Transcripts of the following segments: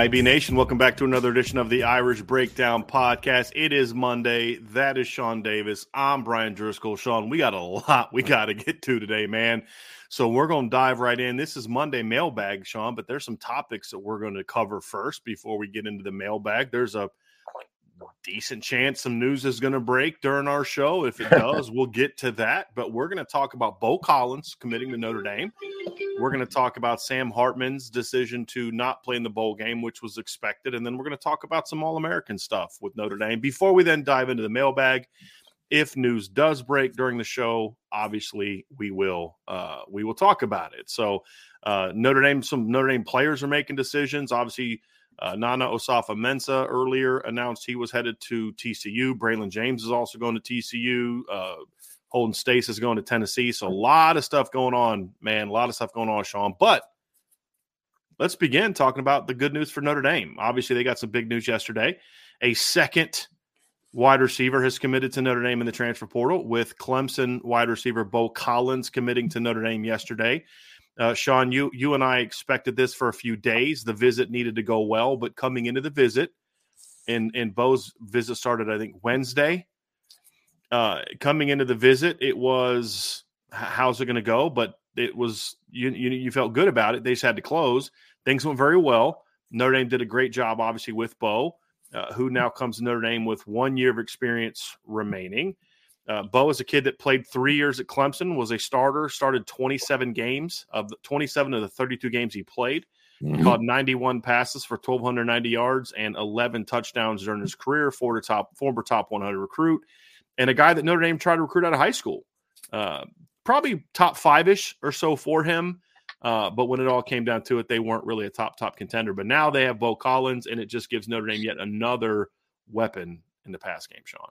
IB Nation, welcome back to another edition of the Irish Breakdown Podcast. It is Monday. That is Sean Davis. I'm Brian Driscoll. Sean, we got a lot we got to get to today, man. So we're going to dive right in. This is Monday mailbag, Sean, but there's some topics that we're going to cover first before we get into the mailbag. There's a decent chance some news is going to break during our show. If it does, we'll get to that. But we're going to talk about Beaux Collins committing to Notre Dame. We're going to talk about Sam Hartman's decision to not play in the bowl game, which was expected. And then we're going to talk about some All American stuff with Notre Dame before we then dive into the mailbag. If news does break during the show, obviously we will uh, we will talk about it. So uh, Notre Dame, some Notre Dame players are making decisions. Obviously, uh, Nana Osafo-Mensah earlier announced he was headed to TCU. Braylon James is also going to TCU. Uh, Holden Staes is going to Tennessee. So a lot of stuff going on, man. A lot of stuff going on, Sean. But let's begin talking about the good news for Notre Dame. Obviously, they got some big news yesterday. A second wide receiver has committed to Notre Dame in the transfer portal, with Clemson wide receiver Beaux Collins committing to Notre Dame yesterday. Uh, Sean, you you and I expected this for a few days. The visit needed to go well, but coming into the visit, and and Beaux's visit started, I think Wednesday. Uh, coming into the visit, it was how's it going to go? But it was you, you you felt good about it. They just had to close. Things went very well. Notre Dame did a great job, obviously, with Beaux, uh, who now comes to Notre Dame with one year of experience remaining. Uh, Beaux is a kid that played three years at Clemson, was a starter, started 27 games of the 27 of the 32 games he played. Mm-hmm. He caught 91 passes for 1,290 yards and 11 touchdowns during his career. Former top, former top 100 recruit, and a guy that Notre Dame tried to recruit out of high school. Uh, probably top five ish or so for him. Uh, but when it all came down to it, they weren't really a top top contender. But now they have Beaux Collins, and it just gives Notre Dame yet another weapon in the pass game. Sean.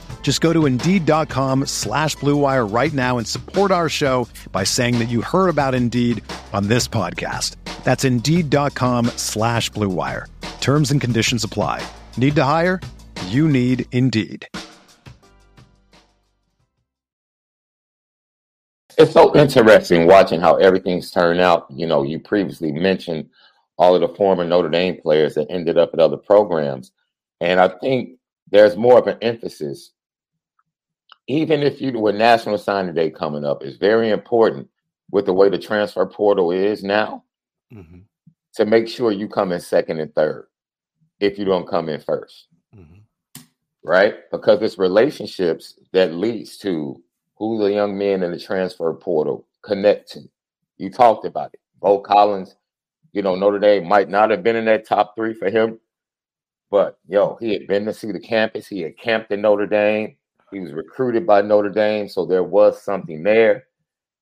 Just go to Indeed.com slash BlueWire right now and support our show by saying that you heard about Indeed on this podcast. That's Indeed.com slash BlueWire. Terms and conditions apply. Need to hire? You need Indeed. It's so interesting watching how everything's turned out. You know, you previously mentioned all of the former Notre Dame players that ended up at other programs. And I think there's more of an emphasis even if you with National Signing Day coming up, it's very important with the way the transfer portal is now mm-hmm. to make sure you come in second and third if you don't come in 1st mm-hmm. right? Because it's relationships that leads to who the young men in the transfer portal connect to. You talked about it. Beaux Collins, you know, Notre Dame might not have been in that top three for him, but yo, he had been to see the campus. He had camped in Notre Dame. He was recruited by Notre Dame, so there was something there.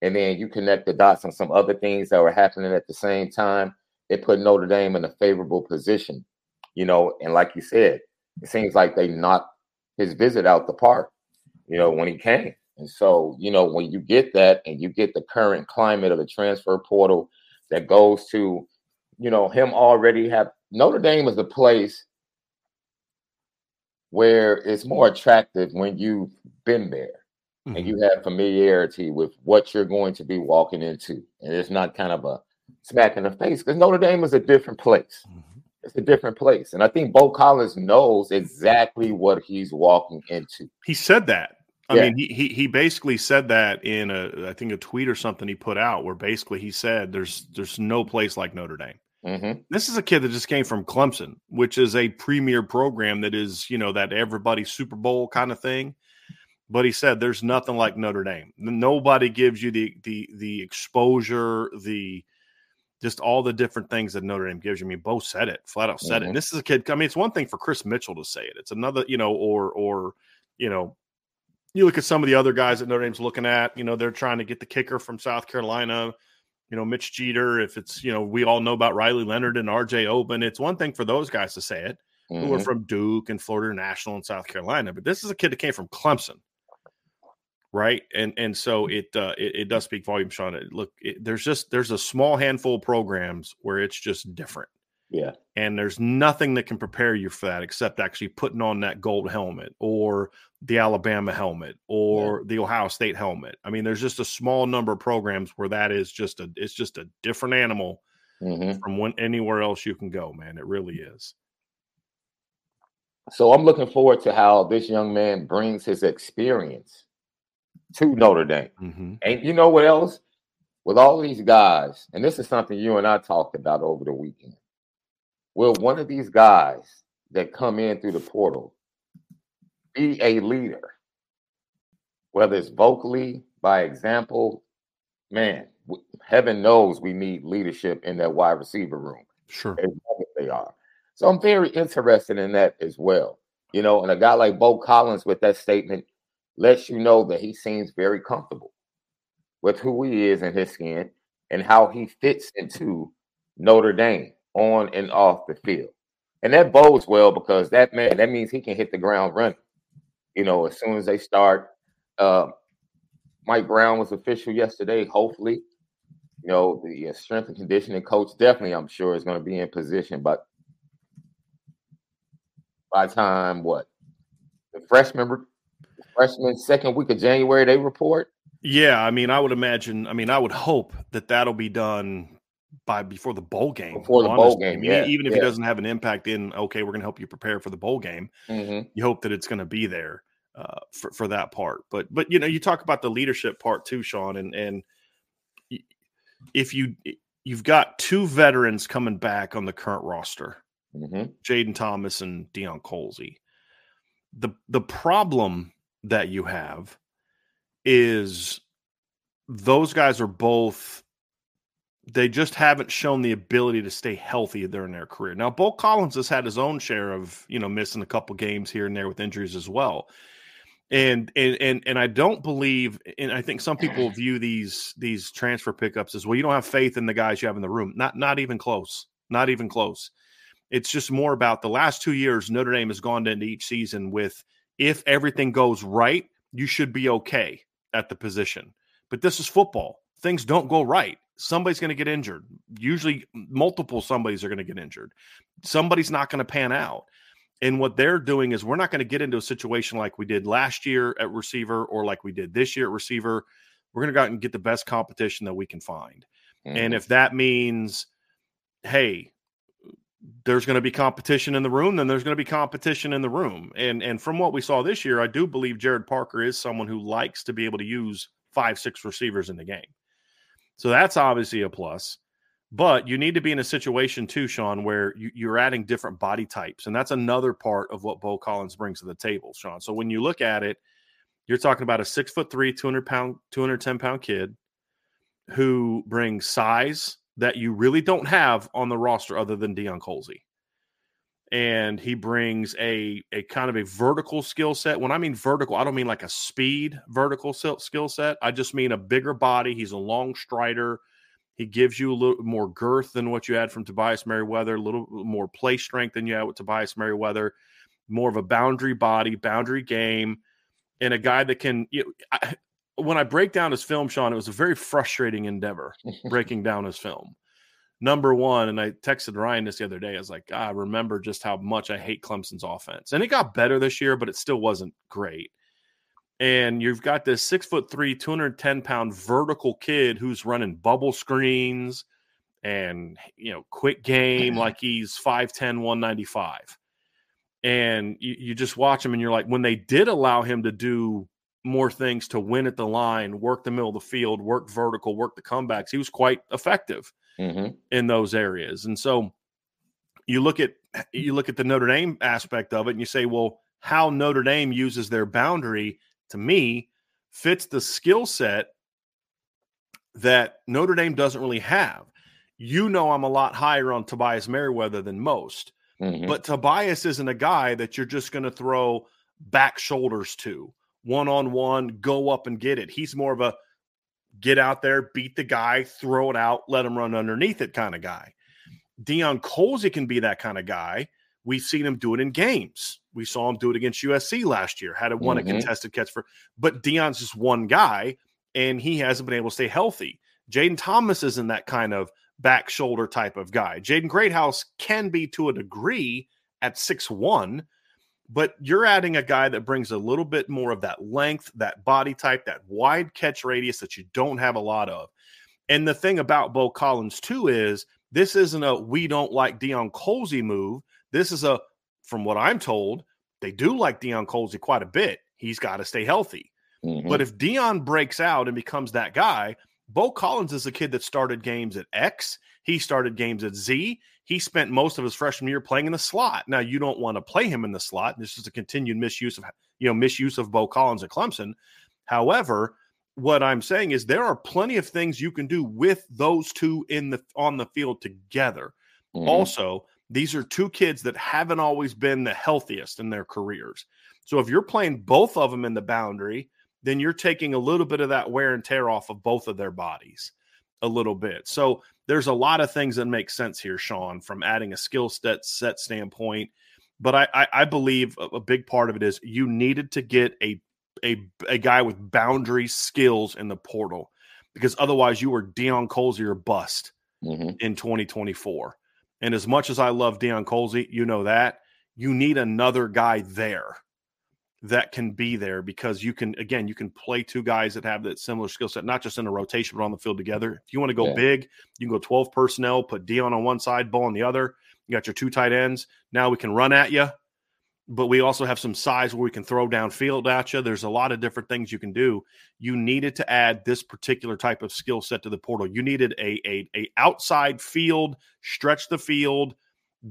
And then you connect the dots on some other things that were happening at the same time. It put Notre Dame in a favorable position, you know. And like you said, it seems like they knocked his visit out the park, you know, when he came. And so, you know, when you get that and you get the current climate of the transfer portal that goes to, you know, him already have Notre Dame is a place where it's more attractive when you've been there mm-hmm. and you have familiarity with what you're going to be walking into. And it's not kind of a smack in the face because Notre Dame is a different place. Mm-hmm. It's a different place. And I think Beaux Collins knows exactly what he's walking into. He said that. I yeah. mean, he, he he basically said that in a I think a tweet or something he put out where basically he said there's there's no place like Notre Dame. Mm-hmm. This is a kid that just came from Clemson, which is a premier program that is, you know, that everybody Super Bowl kind of thing. But he said there's nothing like Notre Dame. Nobody gives you the the the exposure, the just all the different things that Notre Dame gives you. I mean, Beaux said it, flat out said mm-hmm. it. And this is a kid. I mean, it's one thing for Kris Mitchell to say it. It's another, you know, or or you know, you look at some of the other guys that Notre Dame's looking at. You know, they're trying to get the kicker from South Carolina you know, Mitch Jeter, if it's, you know, we all know about Riley Leonard and RJ Oben, it's one thing for those guys to say it, mm-hmm. who are mm-hmm. from Duke and Florida National and South Carolina, but this is a kid that came from Clemson. Right. And and so it uh it, it does speak volume, Sean. It, look, it, there's just there's a small handful of programs where it's just different. Yeah. And there's nothing that can prepare you for that except actually putting on that gold helmet or the Alabama helmet or yeah. the Ohio State helmet. I mean, there's just a small number of programs where that is just a it's just a different animal mm-hmm. from when, anywhere else you can go, man. It really is. So I'm looking forward to how this young man brings his experience to Notre Dame. Mm-hmm. And you know what else? With all these guys, and this is something you and I talked about over the weekend. Will one of these guys that come in through the portal be a leader, whether it's vocally, by example, man, heaven knows we need leadership in that wide receiver room. Sure. They are. So I'm very interested in that as well. You know, and a guy like Beaux Collins with that statement lets you know that he seems very comfortable with who he is in his skin and how he fits into Notre Dame on and off the field. And that bodes well because that man, that means he can hit the ground running you know, as soon as they start. Uh, Mike Brown was official yesterday. Hopefully, you know, the strength and conditioning coach definitely, I'm sure, is going to be in position. But by time what the freshman, the freshman second week of January, they report. Yeah, I mean, I would imagine. I mean, I would hope that that'll be done by before the bowl game. Before the bowl game, yeah. Even if yeah. it doesn't have an impact in, okay, we're going to help you prepare for the bowl game. Mm-hmm. You hope that it's going to be there uh, for for that part. But but you know, you talk about the leadership part too, Sean, and and if you you've got two veterans coming back on the current roster, mm-hmm. Jayden Thomas and Deion Colzie. The the problem that you have is those guys are both they just haven't shown the ability to stay healthy during their career. Now, Beaux Collins has had his own share of, you know, missing a couple games here and there with injuries as well and and and and I don't believe, and I think some people view these these transfer pickups as well. You don't have faith in the guys you have in the room. Not not even close. Not even close. It's just more about the last two years. Notre Dame has gone into each season with if everything goes right, you should be okay at the position. But this is football. Things don't go right. Somebody's going to get injured. Usually, multiple somebody's are going to get injured. Somebody's not going to pan out. And what they're doing is we're not going to get into a situation like we did last year at receiver or like we did this year at receiver. We're going to go out and get the best competition that we can find. Mm-hmm. And if that means, hey, there's going to be competition in the room, then there's going to be competition in the room. And and from what we saw this year, I do believe Gerad Parker is someone who likes to be able to use five, six receivers in the game. So that's obviously a plus. But you need to be in a situation too, Sean, where you, are adding different body types. And that's another part of what Beaux Collins brings to the table, Sean. So when you look at it, you're talking about a six foot three, 200 pound, 210 pound kid who brings size that you really don't have on the roster other than Deion Colzie. And he brings a a kind of a vertical skill set. When I mean vertical, I don't mean like a speed vertical skill set. I just mean a bigger body. He's a long strider. He gives you a little more girth than what you had from Tobias Merriweather, a little more play strength than you had with Tobias Merriweather, more of a boundary body, boundary game, and a guy that can. You know, I, when I break down his film, Sean, it was a very frustrating endeavor breaking down his film. Number one, and I texted Ryan this the other day. I was like, ah, I remember just how much I hate Clemson's offense, and it got better this year, but it still wasn't great and you've got this six foot three, 210 pound vertical kid who's running bubble screens and you know, quick game like he's 5'10, 195. And you, you just watch him and you're like, when they did allow him to do more things to win at the line, work the middle of the field, work vertical, work the comebacks, he was quite effective mm-hmm. in those areas. And so you look at you look at the Notre Dame aspect of it and you say, well, how Notre Dame uses their boundary to me fits the skill set that Notre Dame doesn't really have. You know, I'm a lot higher on Tobias Merriweather than most, mm-hmm. but Tobias isn't a guy that you're just going to throw back shoulders to one on one, go up and get it. He's more of a get out there, beat the guy, throw it out, let him run underneath it kind of guy. Deion Colzie can be that kind of guy. We've seen him do it in games. We saw him do it against USC last year. Had a won mm-hmm. a contested catch for, but Deion's just one guy, and he hasn't been able to stay healthy. Jayden Thomas isn't that kind of back shoulder type of guy. Jaden Greathouse can be to a degree at six one, but you're adding a guy that brings a little bit more of that length, that body type, that wide catch radius that you don't have a lot of. And the thing about Beaux Collins too is this isn't a we don't like Deion Colzie move. This is a, from what I'm told, they do like Deion Colzie quite a bit. He's got to stay healthy. Mm-hmm. But if Deion breaks out and becomes that guy, Beaux Collins is a kid that started games at X. He started games at Z. He spent most of his freshman year playing in the slot. Now you don't want to play him in the slot. This is a continued misuse of you know misuse of Beaux Collins at Clemson. However, what I'm saying is there are plenty of things you can do with those two in the on the field together. Mm-hmm. Also, these are two kids that haven't always been the healthiest in their careers. So if you're playing both of them in the boundary, then you're taking a little bit of that wear and tear off of both of their bodies a little bit. So there's a lot of things that make sense here, Sean, from adding a skill set set standpoint. But I, I, I believe a big part of it is you needed to get a a, a guy with boundary skills in the portal because otherwise you were Deion Colzie or bust mm-hmm. in 2024. And as much as I love Deion Colzie, you know that you need another guy there that can be there because you can again you can play two guys that have that similar skill set, not just in a rotation but on the field together. If you want to go yeah. big, you can go 12 personnel, put Deion on one side, Beaux on the other. You got your two tight ends. Now we can run at you but we also have some size where we can throw downfield at you. There's a lot of different things you can do. You needed to add this particular type of skill set to the portal. You needed a, a, a outside field, stretch the field,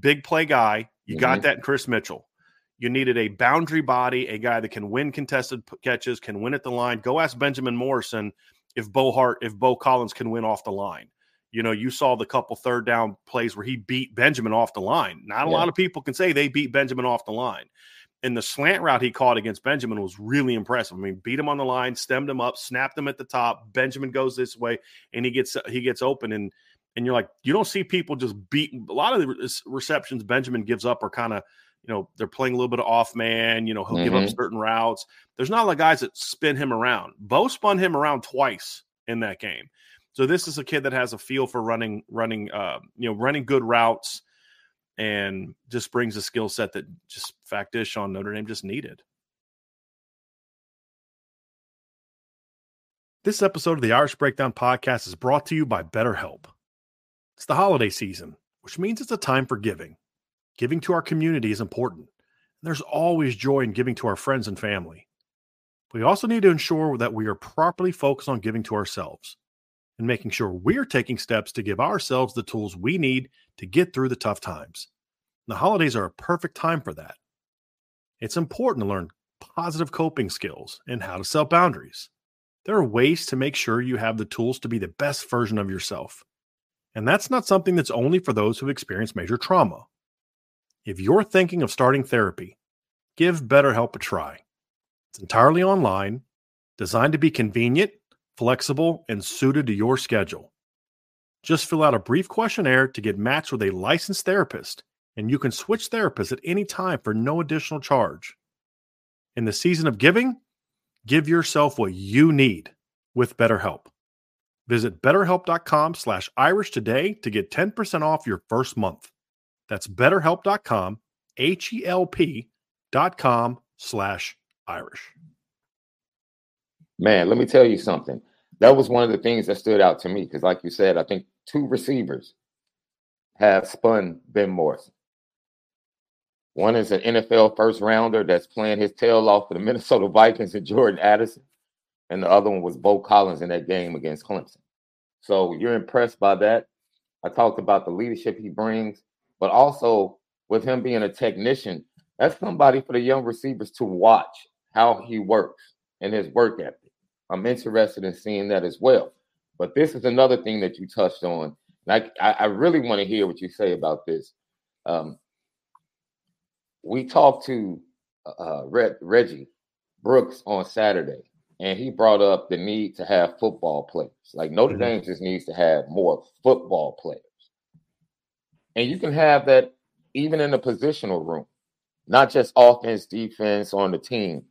big play guy. You mm-hmm. got that Kris Mitchell. You needed a boundary body, a guy that can win contested catches, can win at the line. Go ask Benjamin Morrison if Bo Hart, if Beaux Collins can win off the line. You know, you saw the couple third down plays where he beat Benjamin off the line. Not a yeah. lot of people can say they beat Benjamin off the line. And the slant route he caught against Benjamin was really impressive. I mean, beat him on the line, stemmed him up, snapped him at the top. Benjamin goes this way, and he gets he gets open, and and you're like, you don't see people just beat. A lot of the receptions Benjamin gives up are kind of, you know, they're playing a little bit of off man. You know, he'll mm-hmm. give up mm-hmm. certain routes. There's not a lot of guys that spin him around. Beaux spun him around twice in that game. So this is a kid that has a feel for running, running, uh, you know, running good routes, and just brings a skill set that just fact is Sean Notre Dame just needed. This episode of the Irish Breakdown podcast is brought to you by BetterHelp. It's the holiday season which means it's a time for giving. Giving to our community is important. There's always joy in giving to our friends and family. We also need to ensure that we are properly focused on giving to ourselves and making sure we're taking steps to give ourselves the tools we need to get through the tough times. The holidays are a perfect time for that. It's important to learn positive coping skills and how to set boundaries. There are ways to make sure you have the tools to be the best version of yourself. And that's not something that's only for those who've experienced major trauma. If you're thinking of starting therapy, give BetterHelp a try. It's entirely online, designed to be convenient, flexible, and suited to your schedule. Just fill out a brief questionnaire to get matched with a licensed therapist, and you can switch therapists at any time for no additional charge. In the season of giving, give yourself what you need with BetterHelp. Visit betterhelp.com slash Irish today to get 10% off your first month. That's betterhelp.com, H E L P dot com slash Irish. Man, let me tell you something. That was one of the things that stood out to me because, like you said, I think two receivers have spun Ben Morrison. One is an NFL first rounder that's playing his tail off for the Minnesota Vikings and Jordan Addison. And the other one was Beaux Collins in that game against Clemson. So you're impressed by that. I talked about the leadership he brings but also with him being a technician, that's somebody for the young receivers to watch how he works and his work ethic. I'm interested in seeing that as well. But this is another thing that you touched on. And I, I really want to hear what you say about this. Um, we talked to uh, Reggie Brooks on Saturday, and he brought up the need to have football players. Like Notre mm-hmm. Dame just needs to have more football players. And you can have that even in the positional room, not just offense, defense on the team.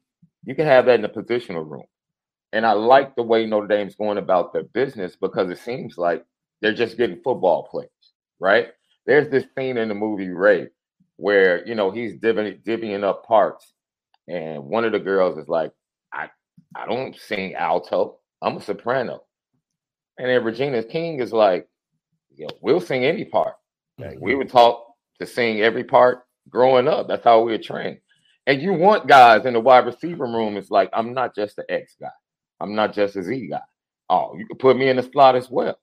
You can have that in the positional room. And I like the way Notre Dame's going about their business because it seems like they're just getting football players, right? There's this scene in the movie Ray where, you know, he's divvying, divvying up parts. And one of the girls is like, I, I don't sing alto. I'm a soprano. And then Regina King is like, we'll sing any part. Like mm-hmm. we were taught to sing every part growing up. That's how we were trained. And you want guys in the wide receiver room. It's like I'm not just an X guy. I'm not just a Z guy. Oh, you could put me in the slot as well.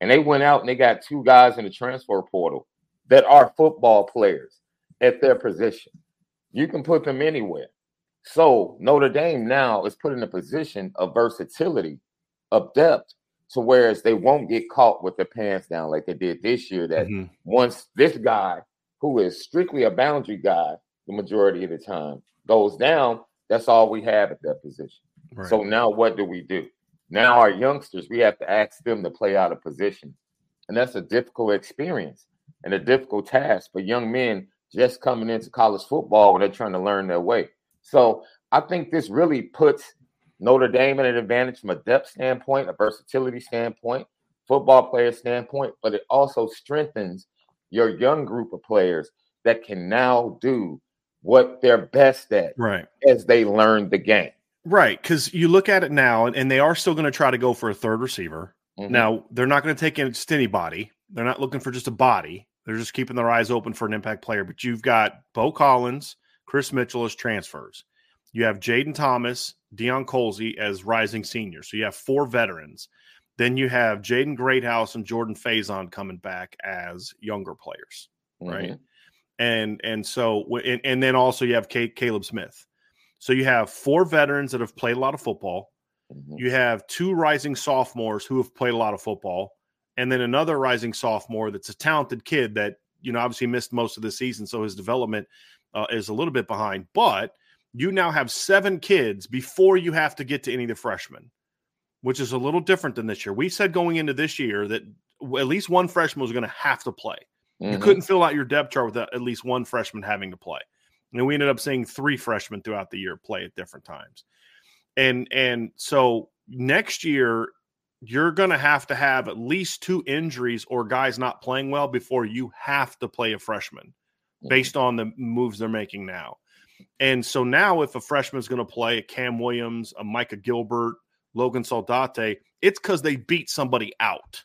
And they went out and they got two guys in the transfer portal that are football players at their position. You can put them anywhere. So Notre Dame now is put in a position of versatility, of depth, to whereas they won't get caught with their pants down like they did this year. That mm-hmm. once this guy, who is strictly a boundary guy, the majority of the time goes down, that's all we have at that position. Right. So now what do we do? Now our youngsters, we have to ask them to play out of position. And that's a difficult experience and a difficult task for young men just coming into college football when they're trying to learn their way. So I think this really puts Notre Dame at an advantage from a depth standpoint, a versatility standpoint, football player standpoint, but it also strengthens your young group of players that can now do what they're best at right as they learn the game. Right. Because you look at it now, and they are still going to try to go for a third receiver. Mm-hmm. Now, they're not going to take in just anybody. They're not looking for just a body. They're just keeping their eyes open for an impact player. But you've got Beaux Collins, Kris Mitchell as transfers. You have Jayden Thomas, Deion Colzie as rising senior. So you have four veterans. Then you have Jaden Greathouse and Jordan Faison coming back as younger players, mm-hmm. right? And and so and, and then also you have Kate, Caleb Smith. So you have four veterans that have played a lot of football. Mm-hmm. You have two rising sophomores who have played a lot of football, and then another rising sophomore that's a talented kid that you know obviously missed most of the season, so his development uh, is a little bit behind. But you now have seven kids before you have to get to any of the freshmen, which is a little different than this year. We said going into this year that at least one freshman was going to have to play. Mm-hmm. You couldn't fill out your depth chart without at least one freshman having to play. And we ended up seeing three freshmen throughout the year play at different times. And and so next year you're going to have to have at least two injuries or guys not playing well before you have to play a freshman mm-hmm. based on the moves they're making now. And so now, if a freshman is going to play a Cam Williams, a Micah Gilbert, Logan Saldate, it's because they beat somebody out.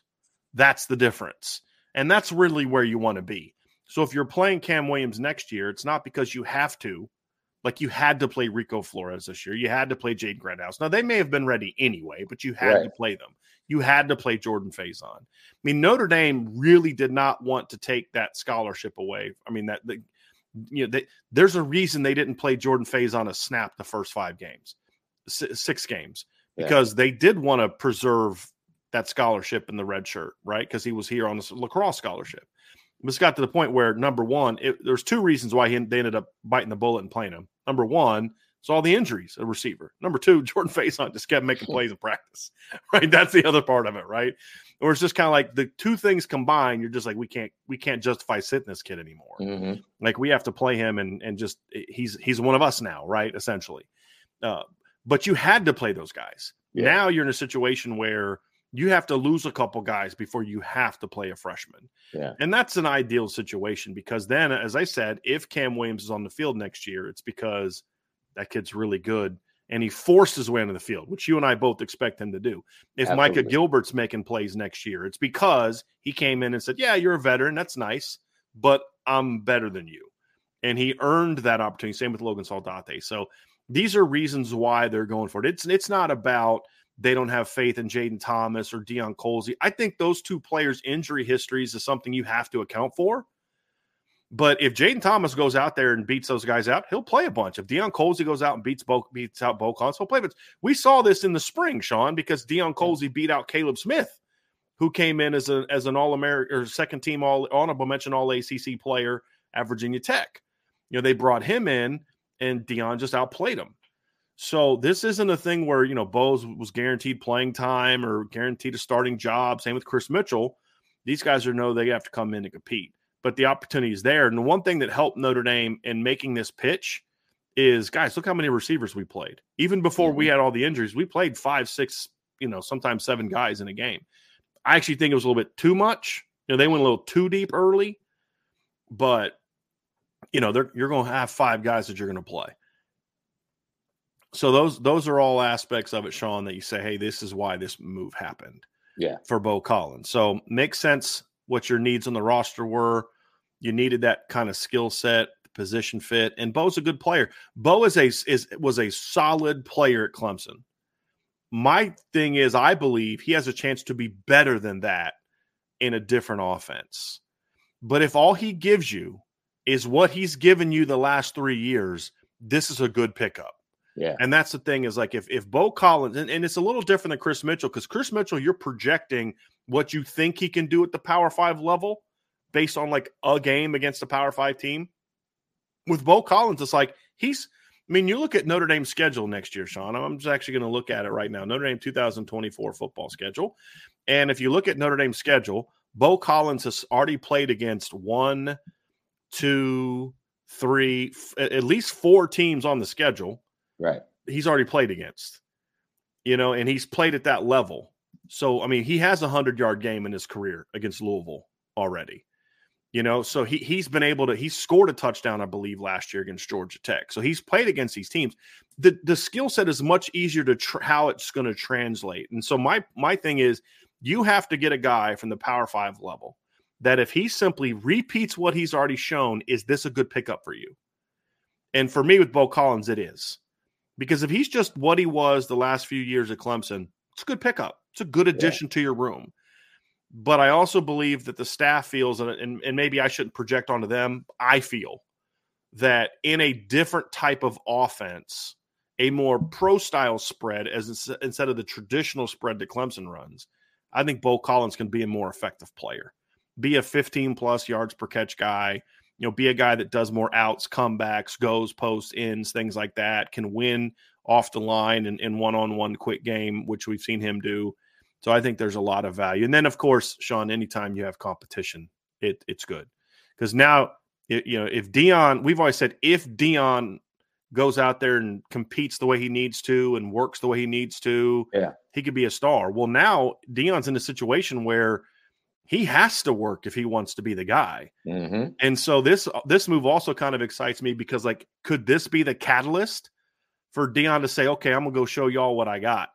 That's the difference. And that's really where you want to be. So if you're playing Cam Williams next year, it's not because you have to. Like you had to play Rico Flores this year. You had to play Jade Greathouse. Now they may have been ready anyway, but you had right. to play them. You had to play Jordan Faison. I mean, Notre Dame really did not want to take that scholarship away. I mean, that the, you know, they, there's a reason they didn't play Jordan Faison a snap the first five games, six games, because yeah. they did want to preserve that scholarship in the red shirt, right? Because he was here on the lacrosse scholarship. This got to the point where number one, it, there's two reasons why he, they ended up biting the bullet and playing him. Number one, it's all the injuries a receiver. Number two, Jordan Faison just kept making plays in practice. Right. That's the other part of it, right? Or it's just kind of like the two things combined, you're just like, we can't we can't justify sitting this kid anymore. Mm-hmm. Like we have to play him and and just he's he's one of us now, right? Essentially. Uh, but you had to play those guys. Yeah. Now you're in a situation where you have to lose a couple guys before you have to play a freshman. Yeah. And that's an ideal situation because then, as I said, if Cam Williams is on the field next year, it's because that kid's really good and he forced his way into the field, which you and I both expect him to do. If Absolutely. Micah Gilbert's making plays next year, it's because he came in and said, Yeah, you're a veteran. That's nice, but I'm better than you. And he earned that opportunity. Same with Logan Saldate. So these are reasons why they're going for it. It's it's not about they don't have faith in Jayden Thomas or Deion Colzie. I think those two players' injury histories is something you have to account for. But if Jayden Thomas goes out there and beats those guys out, he'll play a bunch. If Deion Colzie goes out and beats Beaux, beats out Beaux Collins, he'll play. But we saw this in the spring, Sean, because Deion Colzie beat out Caleb Smith, who came in as a as an All American or second team All honorable mention All ACC player at Virginia Tech. You know they brought him in, and Deion just outplayed him. So this isn't a thing where you know Bose was guaranteed playing time or guaranteed a starting job. Same with Kris Mitchell. These guys are know they have to come in and compete, but the opportunity is there. And the one thing that helped Notre Dame in making this pitch is, guys, look how many receivers we played. Even before we mm-hmm. had all the injuries, we played five, six, you know, sometimes seven guys in a game. I actually think it was a little bit too much. You know, they went a little too deep early, but you know, you're going to have five guys that you're going to play so those those are all aspects of it, Sean, that you say, hey, this is why this move happened. Yeah. For Beaux Collins. So makes sense what your needs on the roster were. You needed that kind of skill set, position fit, and Beaux's a good player. Beaux is a is was a solid player at Clemson. My thing is, I believe he has a chance to be better than that in a different offense. But if all he gives you is what he's given you the last three years, this is a good pickup. Yeah. And that's the thing is like if if Beaux Collins and, and it's a little different than Kris Mitchell because Kris Mitchell, you're projecting what you think he can do at the power five level based on like a game against a power five team. With Beaux Collins, it's like he's I mean, you look at Notre Dame's schedule next year, Sean. I'm just actually going to look at it right now. Notre Dame 2024 football schedule. And if you look at Notre Dame's schedule, Beaux Collins has already played against one, two, three, at least four teams on the schedule Right. He's already played against, you know, and he's played at that level. So, I mean, he has a 100 yard game in his career against Louisville already, you know. So he, he's been able to, he scored a touchdown, I believe, last year against Georgia Tech. So he's played against these teams. The, the skill set is much easier to tr- how it's going to translate. And so, my, my thing is, you have to get a guy from the Power Five level that if he simply repeats what he's already shown, is this a good pickup for you? And for me with Beaux Collins, it is. Because if he's just what he was the last few years at Clemson, it's a good pickup. It's a good addition yeah. to your room. But I also believe that the staff feels, and, and maybe I shouldn't project onto them, I feel that in a different type of offense, a more pro style spread as instead of the traditional spread that Clemson runs, I think Beaux Collins can be a more effective player. Be a 15 plus yards per catch guy, you know, be a guy that does more outs, comebacks, goes, posts, ins, things like that, can win off the line in, in one-on-one quick game, which we've seen him do. So I think there's a lot of value. And then, of course, Sean, anytime you have competition, it it's good because now, it, you know, if Deion, we've always said if Deion goes out there and competes the way he needs to and works the way he needs to, yeah, he could be a star. Well, now Deion's in a situation where he has to work if he wants to be the guy. Mm-hmm. And so this this move also kind of excites me because like could this be the catalyst for Deion to say, "Okay, I'm going to go show y'all what I got."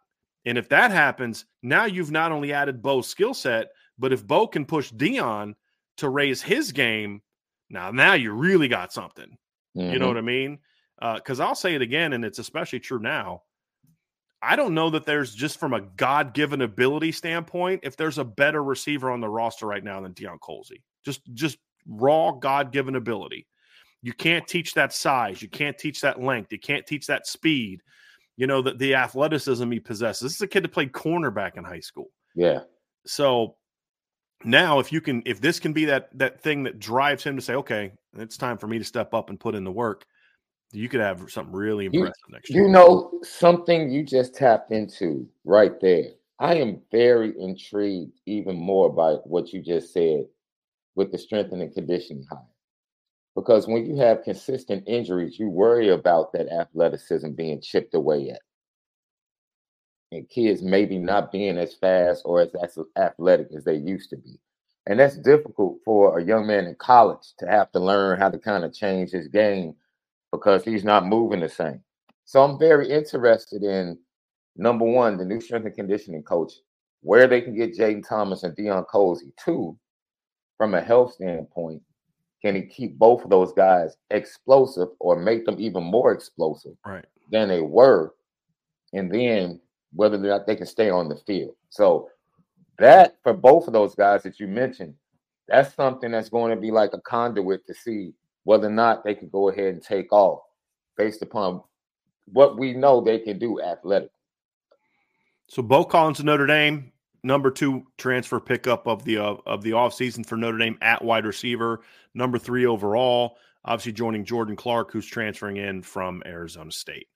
And if that happens, now you've not only added Beaux's skill set, but if Beaux can push Deion to raise his game, now now you really got something. Mm-hmm. You know mm-hmm. what I mean? Because uh, I'll say it again, and it's especially true now. I don't know that there's just from a God given ability standpoint, if there's a better receiver on the roster right now than Deion Colzie. Just just raw God given ability. You can't teach that size. You can't teach that length. You can't teach that speed. You know, the, the athleticism he possesses. This is a kid that played cornerback in high school. Yeah. So now if you can if this can be that that thing that drives him to say, okay, it's time for me to step up and put in the work, you could have something really impressive you, next year. You know, something you just tapped into right there. I am very intrigued even more by what you just said with the strength and the conditioning high. Because when you have consistent injuries, you worry about that athleticism being chipped away at. And kids maybe not being as fast or as, athletic as they used to be. And that's difficult for a young man in college to have to learn how to kind of change his game because he's not moving the same. So I'm very interested in number one, the new strength and conditioning coach, where they can get Jayden Thomas and Deion Colzie. Two, from a health standpoint, can he keep both of those guys explosive or make them even more explosive right. than they were? And then whether or not they can stay on the field. So that for both of those guys that you mentioned, that's something that's going to be like a conduit to see whether or not they can go ahead and take off based upon what we know they can do athletically. So Beaux Collins of Notre Dame, number two transfer pickup of the uh, of the offseason for Notre Dame at wide receiver, number three overall. Obviously joining Jordan Clark, who's transferring in from Arizona State.